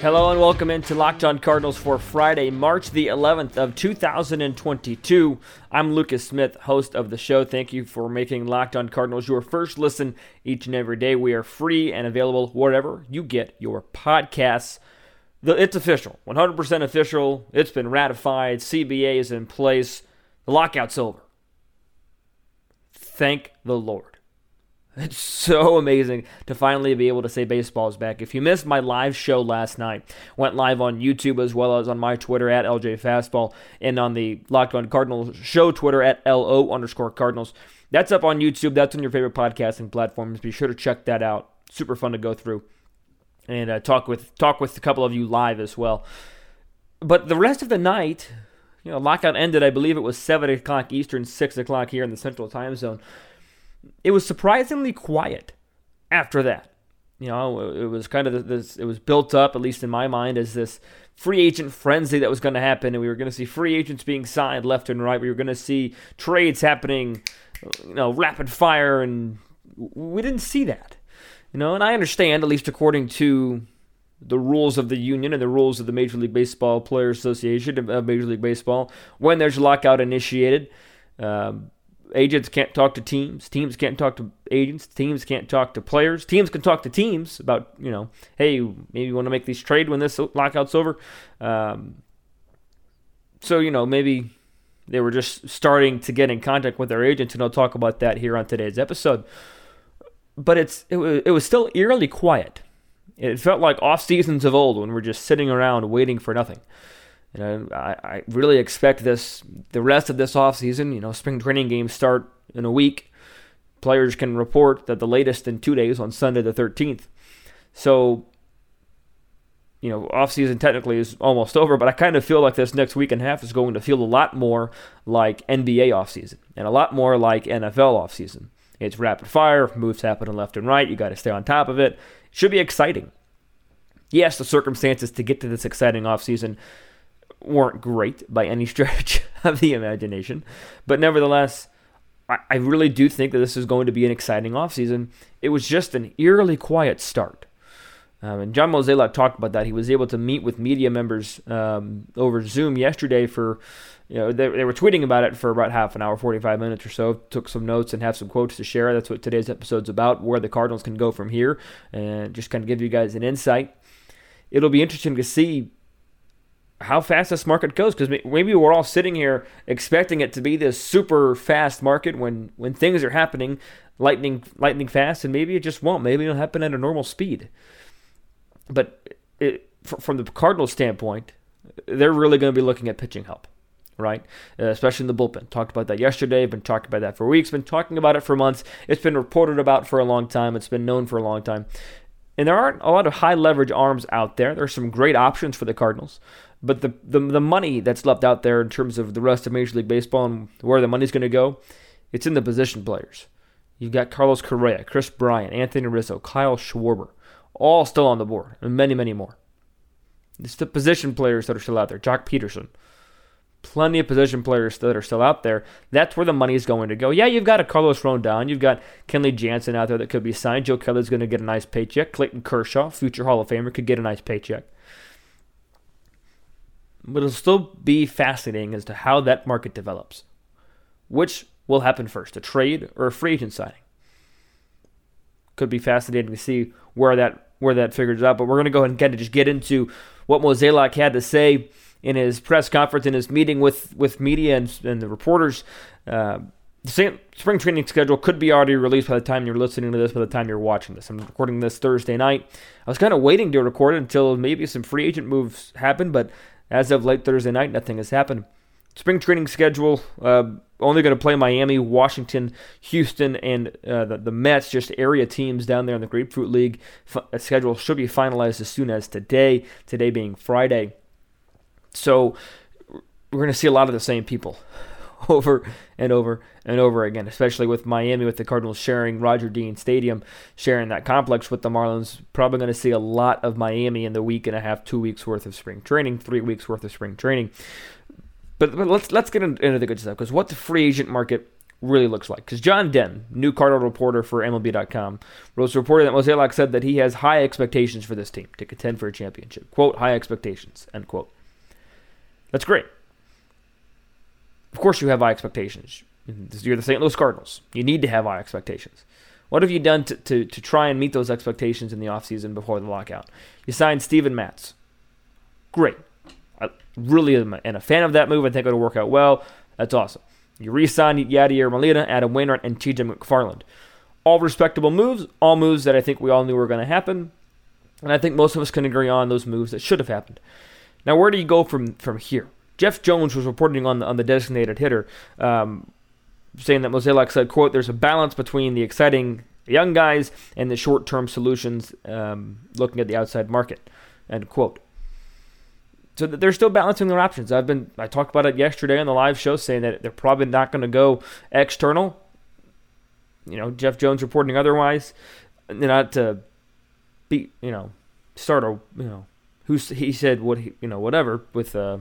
Hello and welcome into Locked On Cardinals for Friday, March the 11th of 2022. I'm Lucas Smith, host of the show. Thank you for making Locked On Cardinals your first listen each and every day. We are free and available wherever you get your podcasts. It's official, 100% official. It's been ratified. CBA is in place. The lockout's over. Thank the Lord. It's so amazing to finally be able to say baseball's back. If you missed my live show last night, went live on YouTube as well as on my Twitter at LJ Fastball and on the Locked On Cardinals show Twitter at LO underscore Cardinals. That's up on YouTube. That's on your favorite podcasting platforms. Be sure to check that out. Super fun to go through and uh, talk with talk with a couple of you live as well. But the rest of the night, you know, lockout ended. I believe it was seven o'clock Eastern, six o'clock here in the Central Time Zone it was surprisingly quiet after that. You know, it was kind of this, it was built up, at least in my mind, as this free agent frenzy that was going to happen. And we were going to see free agents being signed left and right. We were going to see trades happening, you know, rapid fire. And we didn't see that. You know, and I understand, at least according to the rules of the union and the rules of the Major League Baseball Players Association of Major League Baseball, when there's lockout initiated, um, agents can't talk to teams teams can't talk to agents teams can't talk to players. Teams can talk to teams about you know hey maybe you want to make these trade when this lockout's over. Um, so you know maybe they were just starting to get in contact with their agents and i'll talk about that here on today's episode. But it's it was, it was still eerily quiet. It felt like off seasons of old when we're just sitting around waiting for nothing you know, I, I really expect this the rest of this offseason, you know, spring training games start in a week. Players can report that the latest in two days on Sunday the 13th. So, you know, offseason technically is almost over, but I kind of feel like this next week and a half is going to feel a lot more like NBA offseason and a lot more like NFL offseason. It's rapid fire, moves happening left and right. You got to stay on top of it. it. Should be exciting. Yes, the circumstances to get to this exciting offseason weren't great by any stretch of the imagination. But nevertheless, I, really do think that this is going to be an exciting offseason. It was just an eerily quiet start. Um, and John Mozeliak talked about that. He was able to meet with media members um, over Zoom yesterday for, you know, they, they were tweeting about it for about half an hour, 45 minutes or so. Took some notes and have some quotes to share. That's what today's episode's about, where the Cardinals can go from here, and just kind of give you guys an insight. It'll be interesting to see how fast this market goes because maybe we're all sitting here expecting it to be this super fast market when when things are happening lightning lightning fast and maybe it just won't. Maybe it'll happen at a normal speed. But it, from the cardinals standpoint they're really going to be looking at pitching help right? Uh, especially in the bullpen. Talked about that yesterday been talking about that for weeks been talking about it for months. It's been reported about for a long time. It's been known for a long time. And there aren't a lot of high leverage arms out there. There's some great options for the Cardinals. But the, the the money that's left out there in terms of the rest of Major League Baseball and where the money's going to go, it's in the position players. You've got Carlos Correa, Kris Bryant, Anthony Rizzo, Kyle Schwarber, all still on the board, and many, many more. It's the position players that are still out there. Joc Pederson. Plenty of position players that are still out there. That's where the money is going to go. Yeah, you've got a Carlos Rodon. You've got Kenley Jansen out there that could be signed. Joe Kelly's going to get a nice paycheck. Clayton Kershaw, future Hall of Famer, could get a nice paycheck. But it'll still be fascinating as to how that market develops. Which will happen first, a trade or a free agent signing? Could be fascinating to see where that where that figures out. But we're going to go ahead and kind of just get into what Mozeliak had to say in his press conference, in his meeting with, with media and, and the reporters. Uh, the spring training schedule could be already released by the time you're listening to this, by the time you're watching this. I'm recording this Thursday night. I was kind of waiting to record it until maybe some free agent moves happen, but as of late Thursday night, nothing has happened. Spring training schedule uh, only going to play Miami, Washington, Houston, and uh, the, the Mets, just area teams down there in the Grapefruit League. F- schedule should be finalized as soon as today, today being Friday. So we're going to see a lot of the same people over and over and over again, especially with Miami, with the Cardinals sharing Roger Dean Stadium, sharing that complex with the Marlins. Probably going to see a lot of Miami in the week and a half, two weeks worth of spring training, three weeks worth of spring training. But, but let's let's get into the good stuff because what the free agent market really looks like. Because John Den, new Cardinal reporter for MLB.com, was reporting that Mozeliak said that he has high expectations for this team to contend for a championship. Quote, high expectations, end quote. That's great. Of course, you have high expectations. Mm-hmm. You're the St. Louis Cardinals. You need to have high expectations. What have you done to, to, to try and meet those expectations in the offseason before the lockout? You signed Steven Matz. Great. I really am and a fan of that move. I think it'll work out well. That's awesome. You re signed Yadier Molina, Adam Wainwright, and TJ McFarland. All respectable moves, all moves that I think we all knew were going to happen. And I think most of us can agree on those moves that should have happened. Now, where do you go from, from here? Jeff Jones was reporting on the, on the designated hitter, um, saying that Mozeliak said, quote, there's a balance between the exciting young guys and the short-term solutions um, looking at the outside market, end quote. So they're still balancing their options. I've been I talked about it yesterday on the live show, saying that they're probably not going to go external. You know, Jeff Jones reporting otherwise. Not to be, you know, start a, you know, who's he said what he, you know, whatever with uh,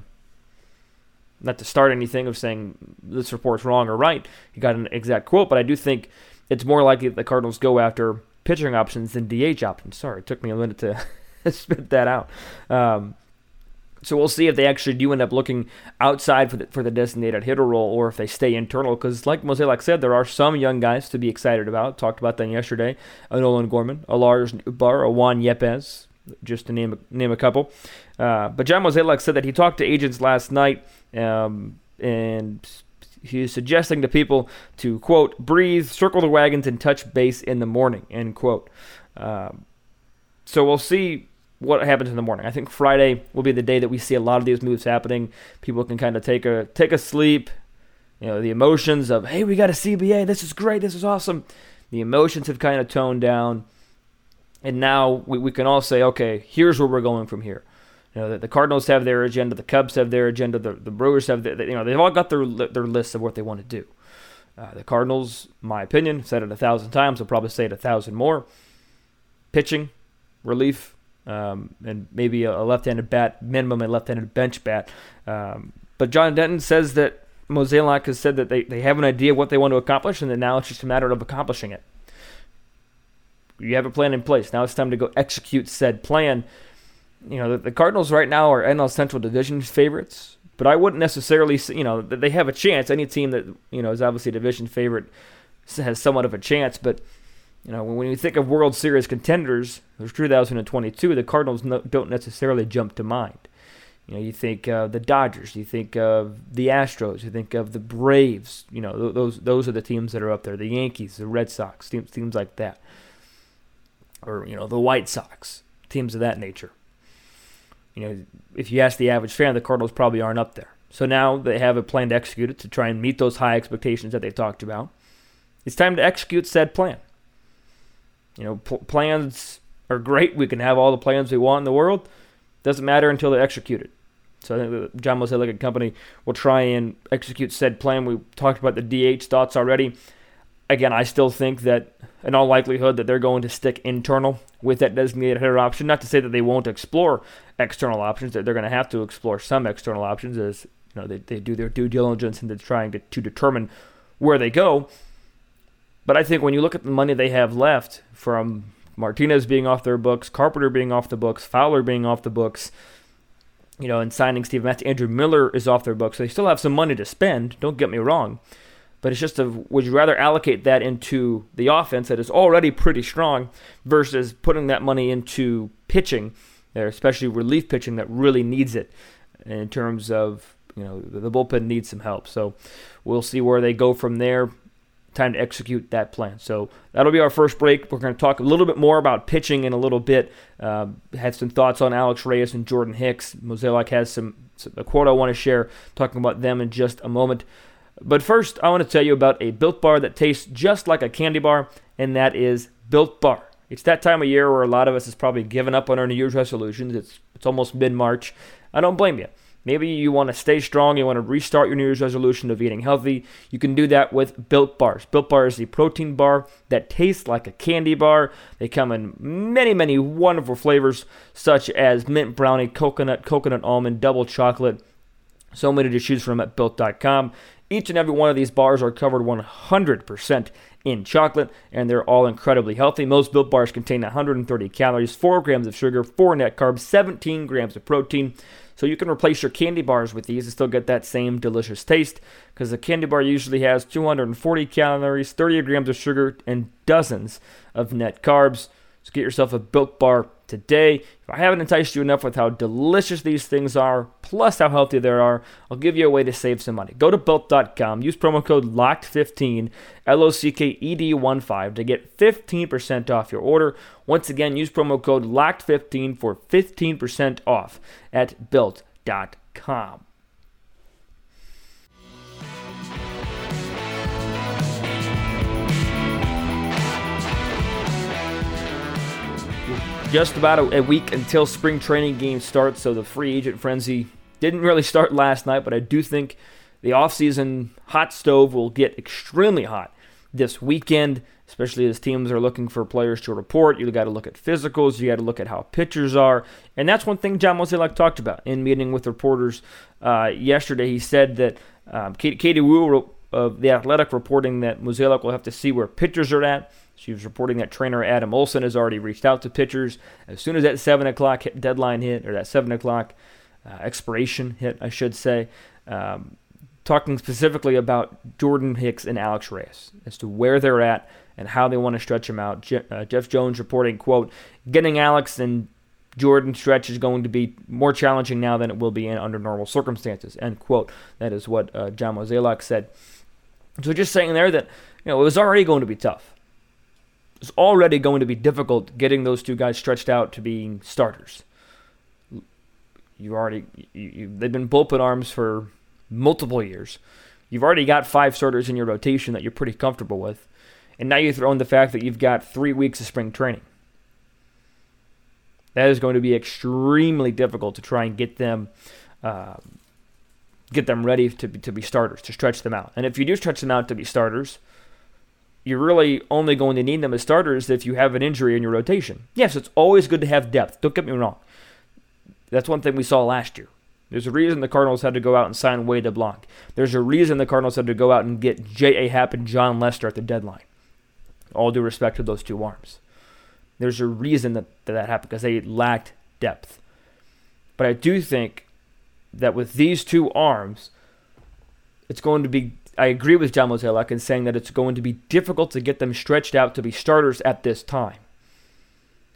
not to start anything of saying this report's wrong or right. He got an exact quote, but I do think it's more likely that the Cardinals go after pitching options than DH options. Sorry, it took me a minute to spit that out. Um, so we'll see if they actually do end up looking outside for the, for the designated hitter role or if they stay internal. Because, like Mozeliak said, there are some young guys to be excited about. Talked about them yesterday. A Nolan Gorman, a Lars Nootbaar, a Juan Yepez, just to name a, name a couple. Uh, but John Mozeliak said that he talked to agents last night um, and he is suggesting to people to, quote, breathe, circle the wagons, and touch base in the morning, end quote. Um, so we'll see what happens in the morning. I think Friday will be the day that we see a lot of these moves happening. People can kind of take a take a sleep. You know, the emotions of hey, we got a CBA. This is great. This is awesome. The emotions have kind of toned down, and now we, we can all say, okay, here's where we're going from here. You know, the, the Cardinals have their agenda, the Cubs have their agenda, the, the Brewers have their, you know, they've all got their their lists of what they want to do. Uh, the Cardinals, my opinion, said it a thousand times. I'll probably say it a thousand more. Pitching, relief, um, and maybe a, left-handed bat, minimum a left-handed bench bat. Um, but John Denton says that Mozeliak has said that they, they have an idea of what they want to accomplish, and that now it's just a matter of accomplishing it. You have a plan in place. Now it's time to go execute said plan. You know, the, the Cardinals right now are NL Central Division favorites, but I wouldn't necessarily, say, you know, they have a chance. Any team that, you know, is obviously a division favorite has somewhat of a chance, but you know, when you think of World Series contenders, there's 2022, the Cardinals no, don't necessarily jump to mind. You know, you think of the Dodgers, you think of the Astros, you think of the Braves. You know, those those are the teams that are up there. The Yankees, the Red Sox, teams teams like that, or you know, the White Sox, teams of that nature. You know, if you ask the average fan, the Cardinals probably aren't up there. So now they have a plan to execute it to try and meet those high expectations that they talked about. It's time to execute said plan. You know, pl- plans are great. We can have all the plans we want in the world. Doesn't matter until they're executed. So I think the John Mozeliak company will try and execute said plan. We talked about the DH thoughts already. Again, I still think that in all likelihood that they're going to stick internal with that designated hitter option. Not to say that they won't explore external options, that they're going to have to explore some external options as you know they, they do their due diligence into trying to, to determine where they go. But I think when you look at the money they have left from Martinez being off their books, Carpenter being off the books, Fowler being off the books, you know, and signing Steve Matz, Andrew Miller is off their books. So they still have some money to spend. Don't get me wrong. But it's just a, would you rather allocate that into the offense that is already pretty strong versus putting that money into pitching, there, especially relief pitching that really needs it in terms of, you know, the bullpen needs some help. So we'll see where they go from there time to execute that plan. So that'll be our first break. We're going to talk a little bit more about pitching in a little bit. Uh, had some thoughts on Alex Reyes and Jordan Hicks. Mozeliak has some, some a quote I want to share talking about them in just a moment. But first, I want to tell you about a Built Bar that tastes just like a candy bar, and that is Built Bar. It's that time of year where a lot of us has probably given up on our New Year's resolutions. It's it's almost mid March. I don't blame you. Maybe you want to stay strong, you want to restart your New Year's resolution of eating healthy. You can do that with Built Bars. Built Bar is the protein bar that tastes like a candy bar. They come in many, many wonderful flavors, such as mint brownie, coconut, coconut almond, double chocolate. So many to choose from at built.com. Each and every one of these bars are covered 100% in chocolate, and they're all incredibly healthy. Most built bars contain 130 calories, 4 grams of sugar, 4 net carbs, 17 grams of protein. So you can replace your candy bars with these and still get that same delicious taste because the candy bar usually has 240 calories, 30 grams of sugar, and dozens of net carbs. So get yourself a built bar today. If I haven't enticed you enough with how delicious these things are, plus how healthy they are, I'll give you a way to save some money. Go to built.com, use promo code LOCKED15, L O C K E D 1 5 to get 15% off your order. Once again, use promo code LOCKED15 for 15% off at built.com. just about a, a, week until spring training games start, so the free agent frenzy didn't really start last night, but I do think the offseason hot stove will get extremely hot this weekend, especially as teams are looking for players to report. You got to look at physicals, you got to look at how pitchers are, and that's one thing John Mozeliak talked about in meeting with reporters uh, yesterday. He said that um, Katie Woo of the Athletic reporting that Mozeliak will have to see where pitchers are at she was reporting that trainer Adam Olson has already reached out to pitchers. As soon as that 7 o'clock deadline hit, or that 7 o'clock uh, expiration hit, I should say, um, talking specifically about Jordan Hicks and Alex Reyes as to where they're at and how they want to stretch them out. Je- uh, Jeff Jones reporting, quote, getting Alex and Jordan stretch is going to be more challenging now than it will be in under normal circumstances, end quote. That is what uh, John Mozeliak said. So just saying there that, you know, it was already going to be tough it's already going to be difficult getting those two guys stretched out to being starters. You already you, you, they've been bullpen arms for multiple years. You've already got five starters in your rotation that you're pretty comfortable with, and now you throw in the fact that you've got three weeks of spring training. That is going to be extremely difficult to try and get them. Uh, get them ready to be, to be starters, to stretch them out. And if you do stretch them out to be starters, you're really only going to need them as starters if you have an injury in your rotation. Yes, it's always good to have depth. Don't get me wrong. That's one thing we saw last year. There's a reason the Cardinals had to go out and sign Wade LeBlanc. There's a reason the Cardinals had to go out and get J.A. Happ and Jon Lester at the deadline. All due respect to those two arms. There's a reason that that, that happened because they lacked depth. But I do think that with these two arms, it's going to be I agree with John Mozeliak in saying that it's going to be difficult to get them stretched out to be starters at this time.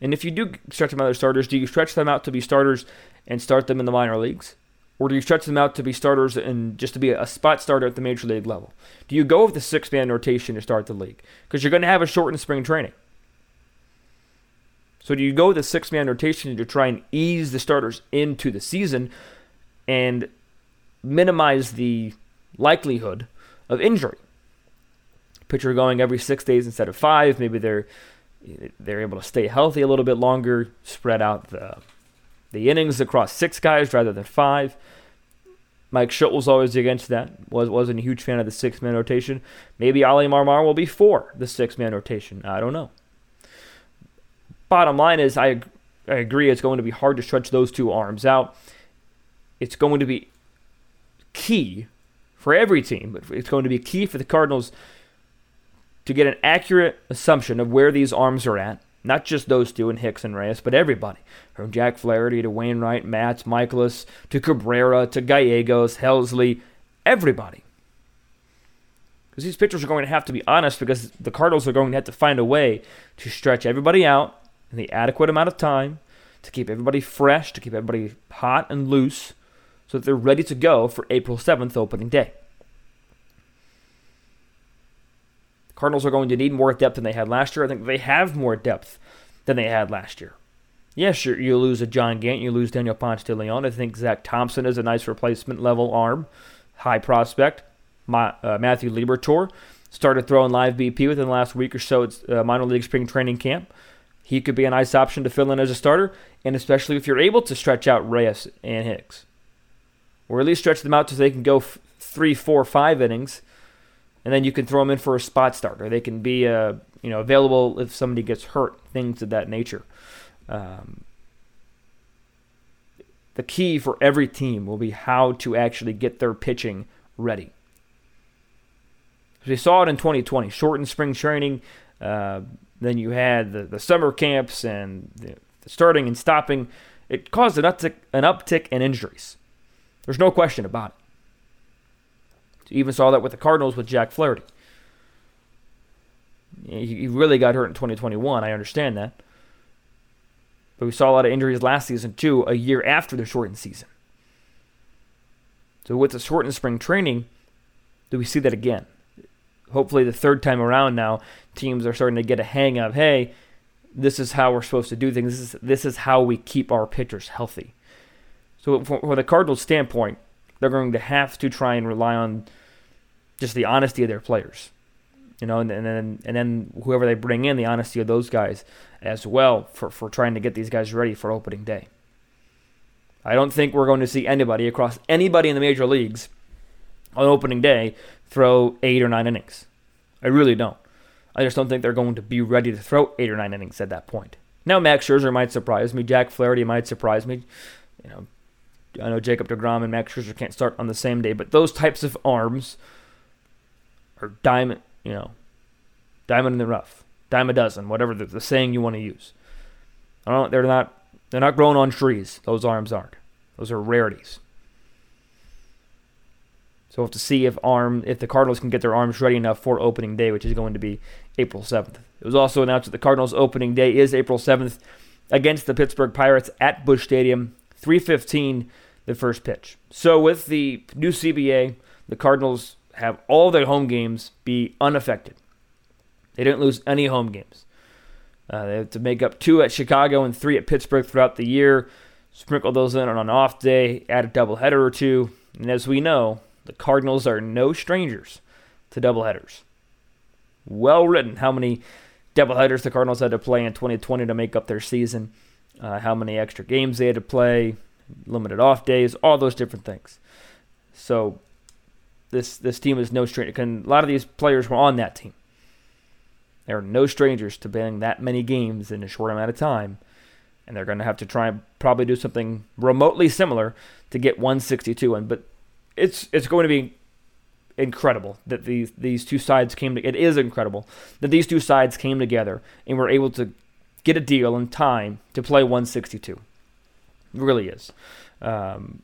And if you do stretch them out as starters, do you stretch them out to be starters and start them in the minor leagues? Or do you stretch them out to be starters and just to be a spot starter at the major league level? Do you go with the six man rotation to start the league? Because you're going to have a shortened spring training. So do you go with the six man rotation to try and ease the starters into the season and minimize the likelihood of injury. Pitcher going every six days instead of five. Maybe they're they're able to stay healthy a little bit longer, spread out the the innings across six guys rather than five. Mike Shildt was always against that. was wasn't a huge fan of the six man rotation. Maybe Oli Marmol will be for the six man rotation. I don't know. Bottom line is, I I agree. It's going to be hard to stretch those two arms out. It's going to be key for every team, but it's going to be key for the Cardinals to get an accurate assumption of where these arms are at. Not just those two in Hicks and Reyes, but everybody. From Jack Flaherty to Wainwright, Matz, Mikolas, to Cabrera, to Gallegos, Helsley, everybody. Because these pitchers are going to have to be honest because the Cardinals are going to have to find a way to stretch everybody out in the adequate amount of time, to keep everybody fresh, to keep everybody hot and loose, so that they're ready to go for April 7th opening day. The Cardinals are going to need more depth than they had last year. I think they have more depth than they had last year. Yes, you you lose a John Gant, you lose Daniel Ponce de Leon. I think Zach Thompson is a nice replacement level arm, high prospect. My, uh, Matthew Liberatore started throwing live BP within the last week or so. It's uh, minor league spring training camp. He could be a nice option to fill in as a starter, and especially if you're able to stretch out Reyes and Hicks. or at least stretch them out so they can go f- three, four, five innings, and then you can throw them in for a spot start, or they can be uh, you know available if somebody gets hurt, things of that nature. Um, the key for every team will be how to actually get their pitching ready. We saw it in 2020, shortened spring training. Uh, then you had the, the summer camps and the, the starting and stopping. It caused an uptick, an uptick in injuries. There's no question about it. You even saw that with the Cardinals with Jack Flaherty. He really got hurt in 2021. I understand that. But we saw a lot of injuries last season, too, a year after the shortened season. So with the shortened spring training, do we see that again? Hopefully, the third time around now, teams are starting to get a hang of, hey, this is how we're supposed to do things. This is, this is how we keep our pitchers healthy. So, from the Cardinals' standpoint, they're going to have to try and rely on just the honesty of their players, you know, and, and then and then whoever they bring in, the honesty of those guys as well for, for trying to get these guys ready for opening day. I don't think we're going to see anybody across anybody in the major leagues on opening day throw eight or nine innings. I really don't. I just don't think they're going to be ready to throw eight or nine innings at that point. Now, Max Scherzer might surprise me. Jack Flaherty might surprise me. You know, I know Jacob DeGrom and Max Scherzer can't start on the same day, but those types of arms are diamond, you know, diamond in the rough, dime a dozen, whatever the, the saying you want to use. I don't. They're not. They're not growing on trees. Those arms aren't. Those are rarities. So we'll have to see if arm if the Cardinals can get their arms ready enough for opening day, which is going to be April 7th. It was also announced that the Cardinals opening day is April 7th against the Pittsburgh Pirates at Busch Stadium, 315 the first pitch. So with the new CBA, the Cardinals have all their home games be unaffected. They didn't lose any home games. Uh, they have to make up two at Chicago and three at Pittsburgh throughout the year. Sprinkle those in on an off day, add a doubleheader or two. And as we know, the Cardinals are no strangers to doubleheaders. Well written how many doubleheaders the Cardinals had to play in 2020 to make up their season, uh, how many extra games they had to play, limited off days, all those different things. So this this team is no stranger. A lot of these players were on that team. They are no strangers to playing that many games in a short amount of time, and they're going to have to try and probably do something remotely similar to get 162 in. But it's it's going to be incredible that these these two sides came to, it is incredible that these two sides came together and were able to get a deal in time to play 162 really is um,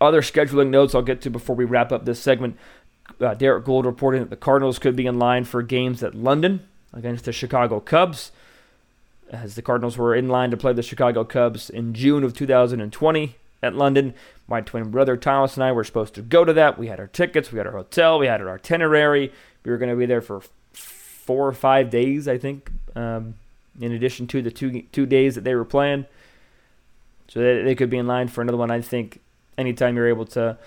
other scheduling notes I'll get to before we wrap up this segment. Uh, Derrick Goold reporting that the Cardinals could be in line for games at London against the Chicago Cubs, as the Cardinals were in line to play the Chicago Cubs in June of 2020 at London. My twin brother Thomas and I were supposed to go to that. We had our tickets, we had our hotel, we had our itinerary. We were going to be there for four or five days, I think, um, in addition to the two two days that they were playing. So they, they could be in line for another one. I think anytime you're able to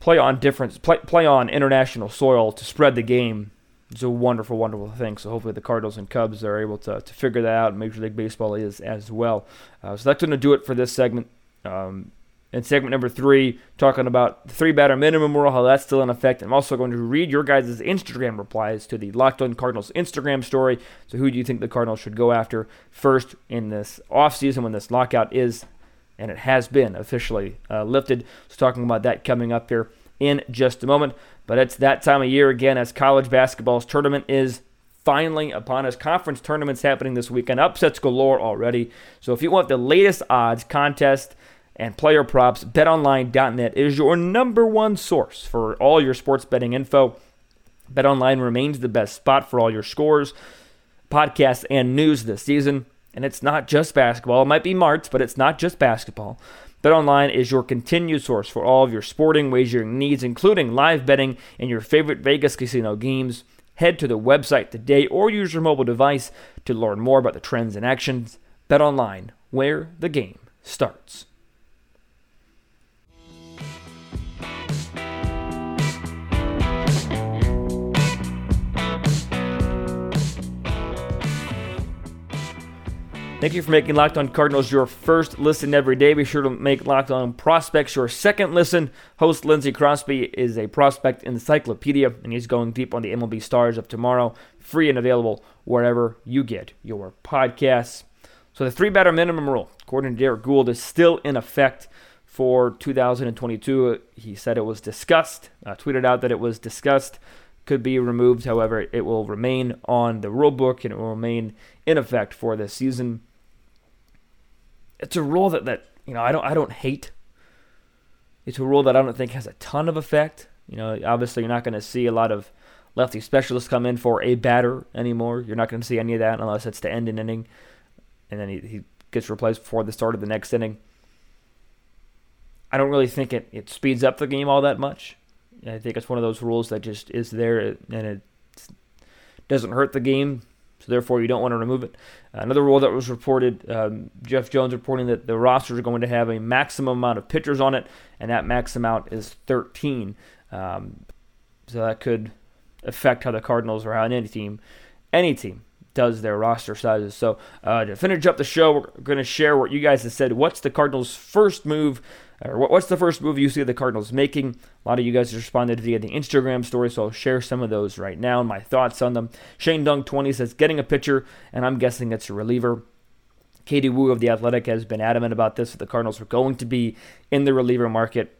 play on different play, play on international soil to spread the game it's a wonderful, wonderful thing. So hopefully the Cardinals and Cubs are able to, to figure that out. And Major League Baseball is as well. Uh, so that's going to do it for this segment. Um, in segment number three, talking about the three batter minimum rule, how that's still in effect. I'm also going to read your guys' Instagram replies to the Locked On Cardinals Instagram story. So, who do you think the Cardinals should go after first in this offseason when this lockout is, and it has been officially uh, lifted? So, talking about that coming up here in just a moment. But it's that time of year again as college basketball's tournament is finally upon us. Conference tournaments happening this weekend. Upsets galore already. So if you want the latest odds, contest, and player props, betonline.net is your number one source for all your sports betting info. BetOnline remains the best spot for all your scores, podcasts, and news this season. And it's not just basketball. It might be March, but it's not just basketball. BetOnline is your continued source for all of your sporting wagering needs, including live betting and your favorite Vegas casino games. Head to the website today or use your mobile device to learn more about the trends and actions. BetOnline, where the game starts. Thank you for making Locked On Cardinals your first listen every day. Be sure to make Locked On Prospects your second listen. Host Lindsey Crosby is a prospect encyclopedia, and he's going deep on the MLB stars of tomorrow, free and available wherever you get your podcasts. So the three batter minimum rule, according to Derrick Goold, is still in effect for 2022. He said it was discussed, uh, tweeted out that it was discussed, could be removed. However, it will remain on the rule book and it will remain in effect for this season it's a rule that, that you know I don't I don't hate. It's a rule that I don't think has a ton of effect. You know, obviously you're not going to see a lot of lefty specialists come in for a batter anymore. You're not going to see any of that unless it's to end an inning, and then he, he gets replaced before the start of the next inning. I don't really think it, it speeds up the game all that much. I think it's one of those rules that just is there and it doesn't hurt the game so therefore you don't want to remove it. Another rule that was reported, um, Jeff Jones reporting that the rosters are going to have a maximum amount of pitchers on it, and that max amount is 13. Um, so that could affect how the Cardinals or how any team, any team does their roster sizes. So uh, to finish up the show, we're going to share what you guys have said. What's the Cardinals' first move or what's the first move you see the Cardinals making? A lot of you guys responded via the Instagram story, so I'll share some of those right now. And my thoughts on them. Shane Dunk 20 says getting a pitcher, and I'm guessing it's a reliever. Katie Woo of the Athletic has been adamant about this. That the Cardinals are going to be in the reliever market.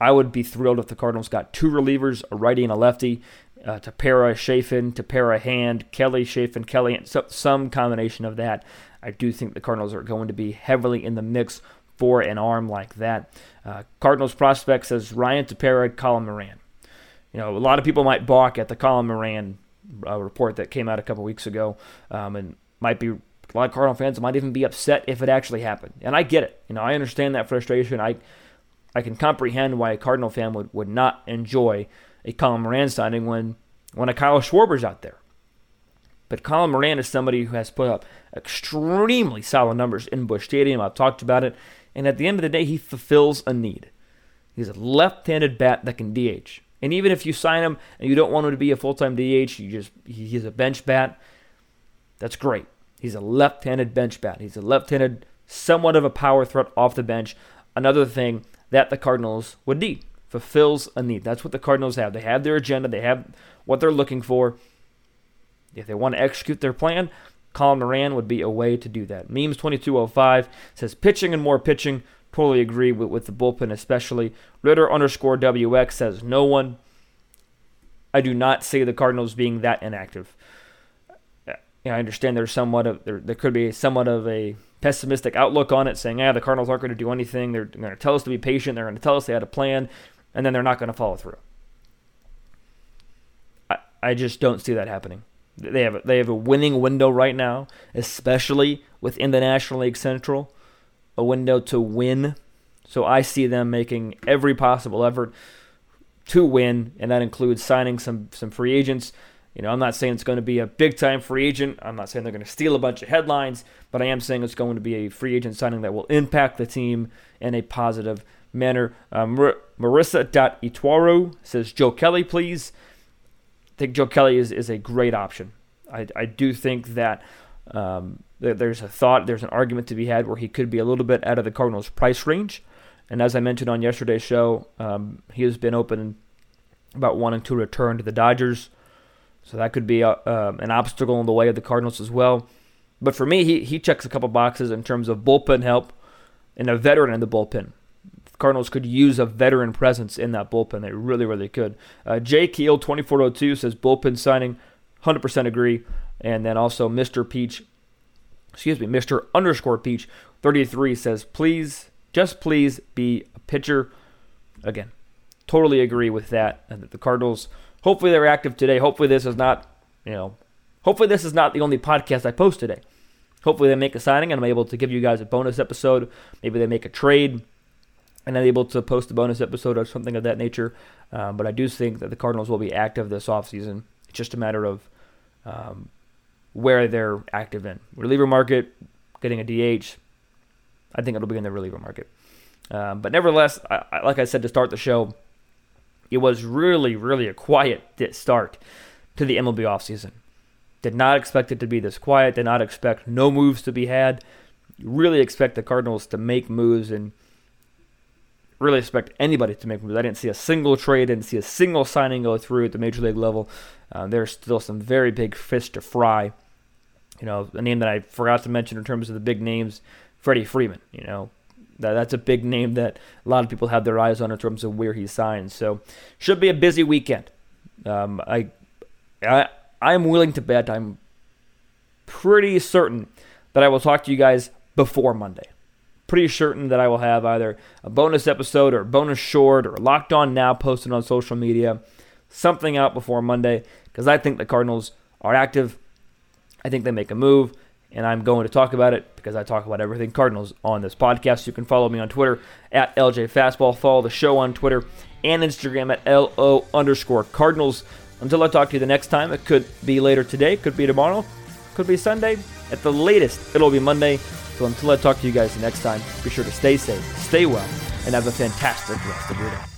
I would be thrilled if the Cardinals got two relievers, a righty and a lefty, uh, Tepera, Chafin, Tepera, Hand, Kelly, Chafin, Kelly, and so, some combination of that. I do think the Cardinals are going to be heavily in the mix for an arm like that. Uh, Cardinals prospect says Ryan Tepera, Colin Moran. You know, a lot of people might balk at the Colin Moran uh, report that came out a couple weeks ago, um, and might be a lot of Cardinal fans might even be upset if it actually happened. And I get it. You know, I understand that frustration. I I can comprehend why a Cardinal fan would, would not enjoy a Colin Moran signing when when a Kyle Schwarber's out there. But Colin Moran is somebody who has put up extremely solid numbers in Busch Stadium. I've talked about it. And at the end of the day, he fulfills a need. He's a left handed bat that can DH. And even if you sign him and you don't want him to be a full time DH, you just he's a bench bat. That's great. He's a left handed bench bat. He's a left handed, somewhat of a power threat off the bench. Another thing that the Cardinals would need fulfills a need. That's what the Cardinals have. They have their agenda, they have what they're looking for. If they want to execute their plan, Colin Moran would be a way to do that. Memes 2205 says pitching and more pitching. Totally agree with, with the bullpen, especially. Ritter underscore WX says no one. I do not see the Cardinals being that inactive. I understand there's somewhat of there, there could be somewhat of a pessimistic outlook on it, saying, "Yeah, the Cardinals aren't going to do anything. They're going to tell us to be patient. They're going to tell us they had a plan, and then they're not going to follow through." I, I just don't see that happening. They have they have a winning window right now, especially within the National League Central, a window to win. So I see them making every possible effort to win, and that includes signing some some free agents. You know, I'm not saying it's going to be a big time free agent. I'm not saying they're going to steal a bunch of headlines, but I am saying it's going to be a free agent signing that will impact the team in a positive manner. Um, Marissa.Ituaro says, Joe Kelly, please think Joe Kelly is, is a great option. I, I do think that um, there's a thought, there's an argument to be had where he could be a little bit out of the Cardinals' price range. And as I mentioned on yesterday's show, um, he has been open about wanting to return to the Dodgers. So that could be a, uh, an obstacle in the way of the Cardinals as well. But for me, he, he checks a couple boxes in terms of bullpen help and a veteran in the bullpen. Cardinals could use a veteran presence in that bullpen. They really, really could. Uh, Jay Keel, 2402, says bullpen signing, 100% agree. And then also Mr. Peach, excuse me, Mr. underscore Peach, 33 says, please, just please be a pitcher. Again, totally agree with that. And that the Cardinals, hopefully they're active today. Hopefully this is not, you know, hopefully this is not the only podcast I post today. Hopefully they make a signing and I'm able to give you guys a bonus episode. Maybe they make a trade and then able to post a bonus episode or something of that nature. Um, but I do think that the Cardinals will be active this offseason. It's just a matter of um, where they're active in. Reliever market, getting a DH. I think it'll be in the reliever market. Um, but nevertheless, I, I, like I said to start the show, it was really, really a quiet start to the MLB offseason. Did not expect it to be this quiet. Did not expect no moves to be had. Really expect the Cardinals to make moves and really expect anybody to make moves. I didn't see a single trade, didn't see a single signing go through at the major league level. Uh, there's still some very big fish to fry. You know, a name that I forgot to mention in terms of the big names, Freddie Freeman. You know, that, that's a big name that a lot of people have their eyes on in terms of where he signs. So, should be a busy weekend. Um, I, I, I'm willing to bet. I'm pretty certain that I will talk to you guys before Monday. Pretty certain that I will have either a bonus episode or bonus short or locked on now posted on social media, something out before Monday because I think the Cardinals are active. I think they make a move and I'm going to talk about it because I talk about everything Cardinals on this podcast. You can follow me on Twitter at LJ Fastball. Follow the show on Twitter and Instagram at LO underscore Cardinals. Until I talk to you the next time, it could be later today, could be tomorrow, could be Sunday. At the latest, it'll be Monday. So until I talk to you guys next time, be sure to stay safe, stay well, and have a fantastic rest of your day.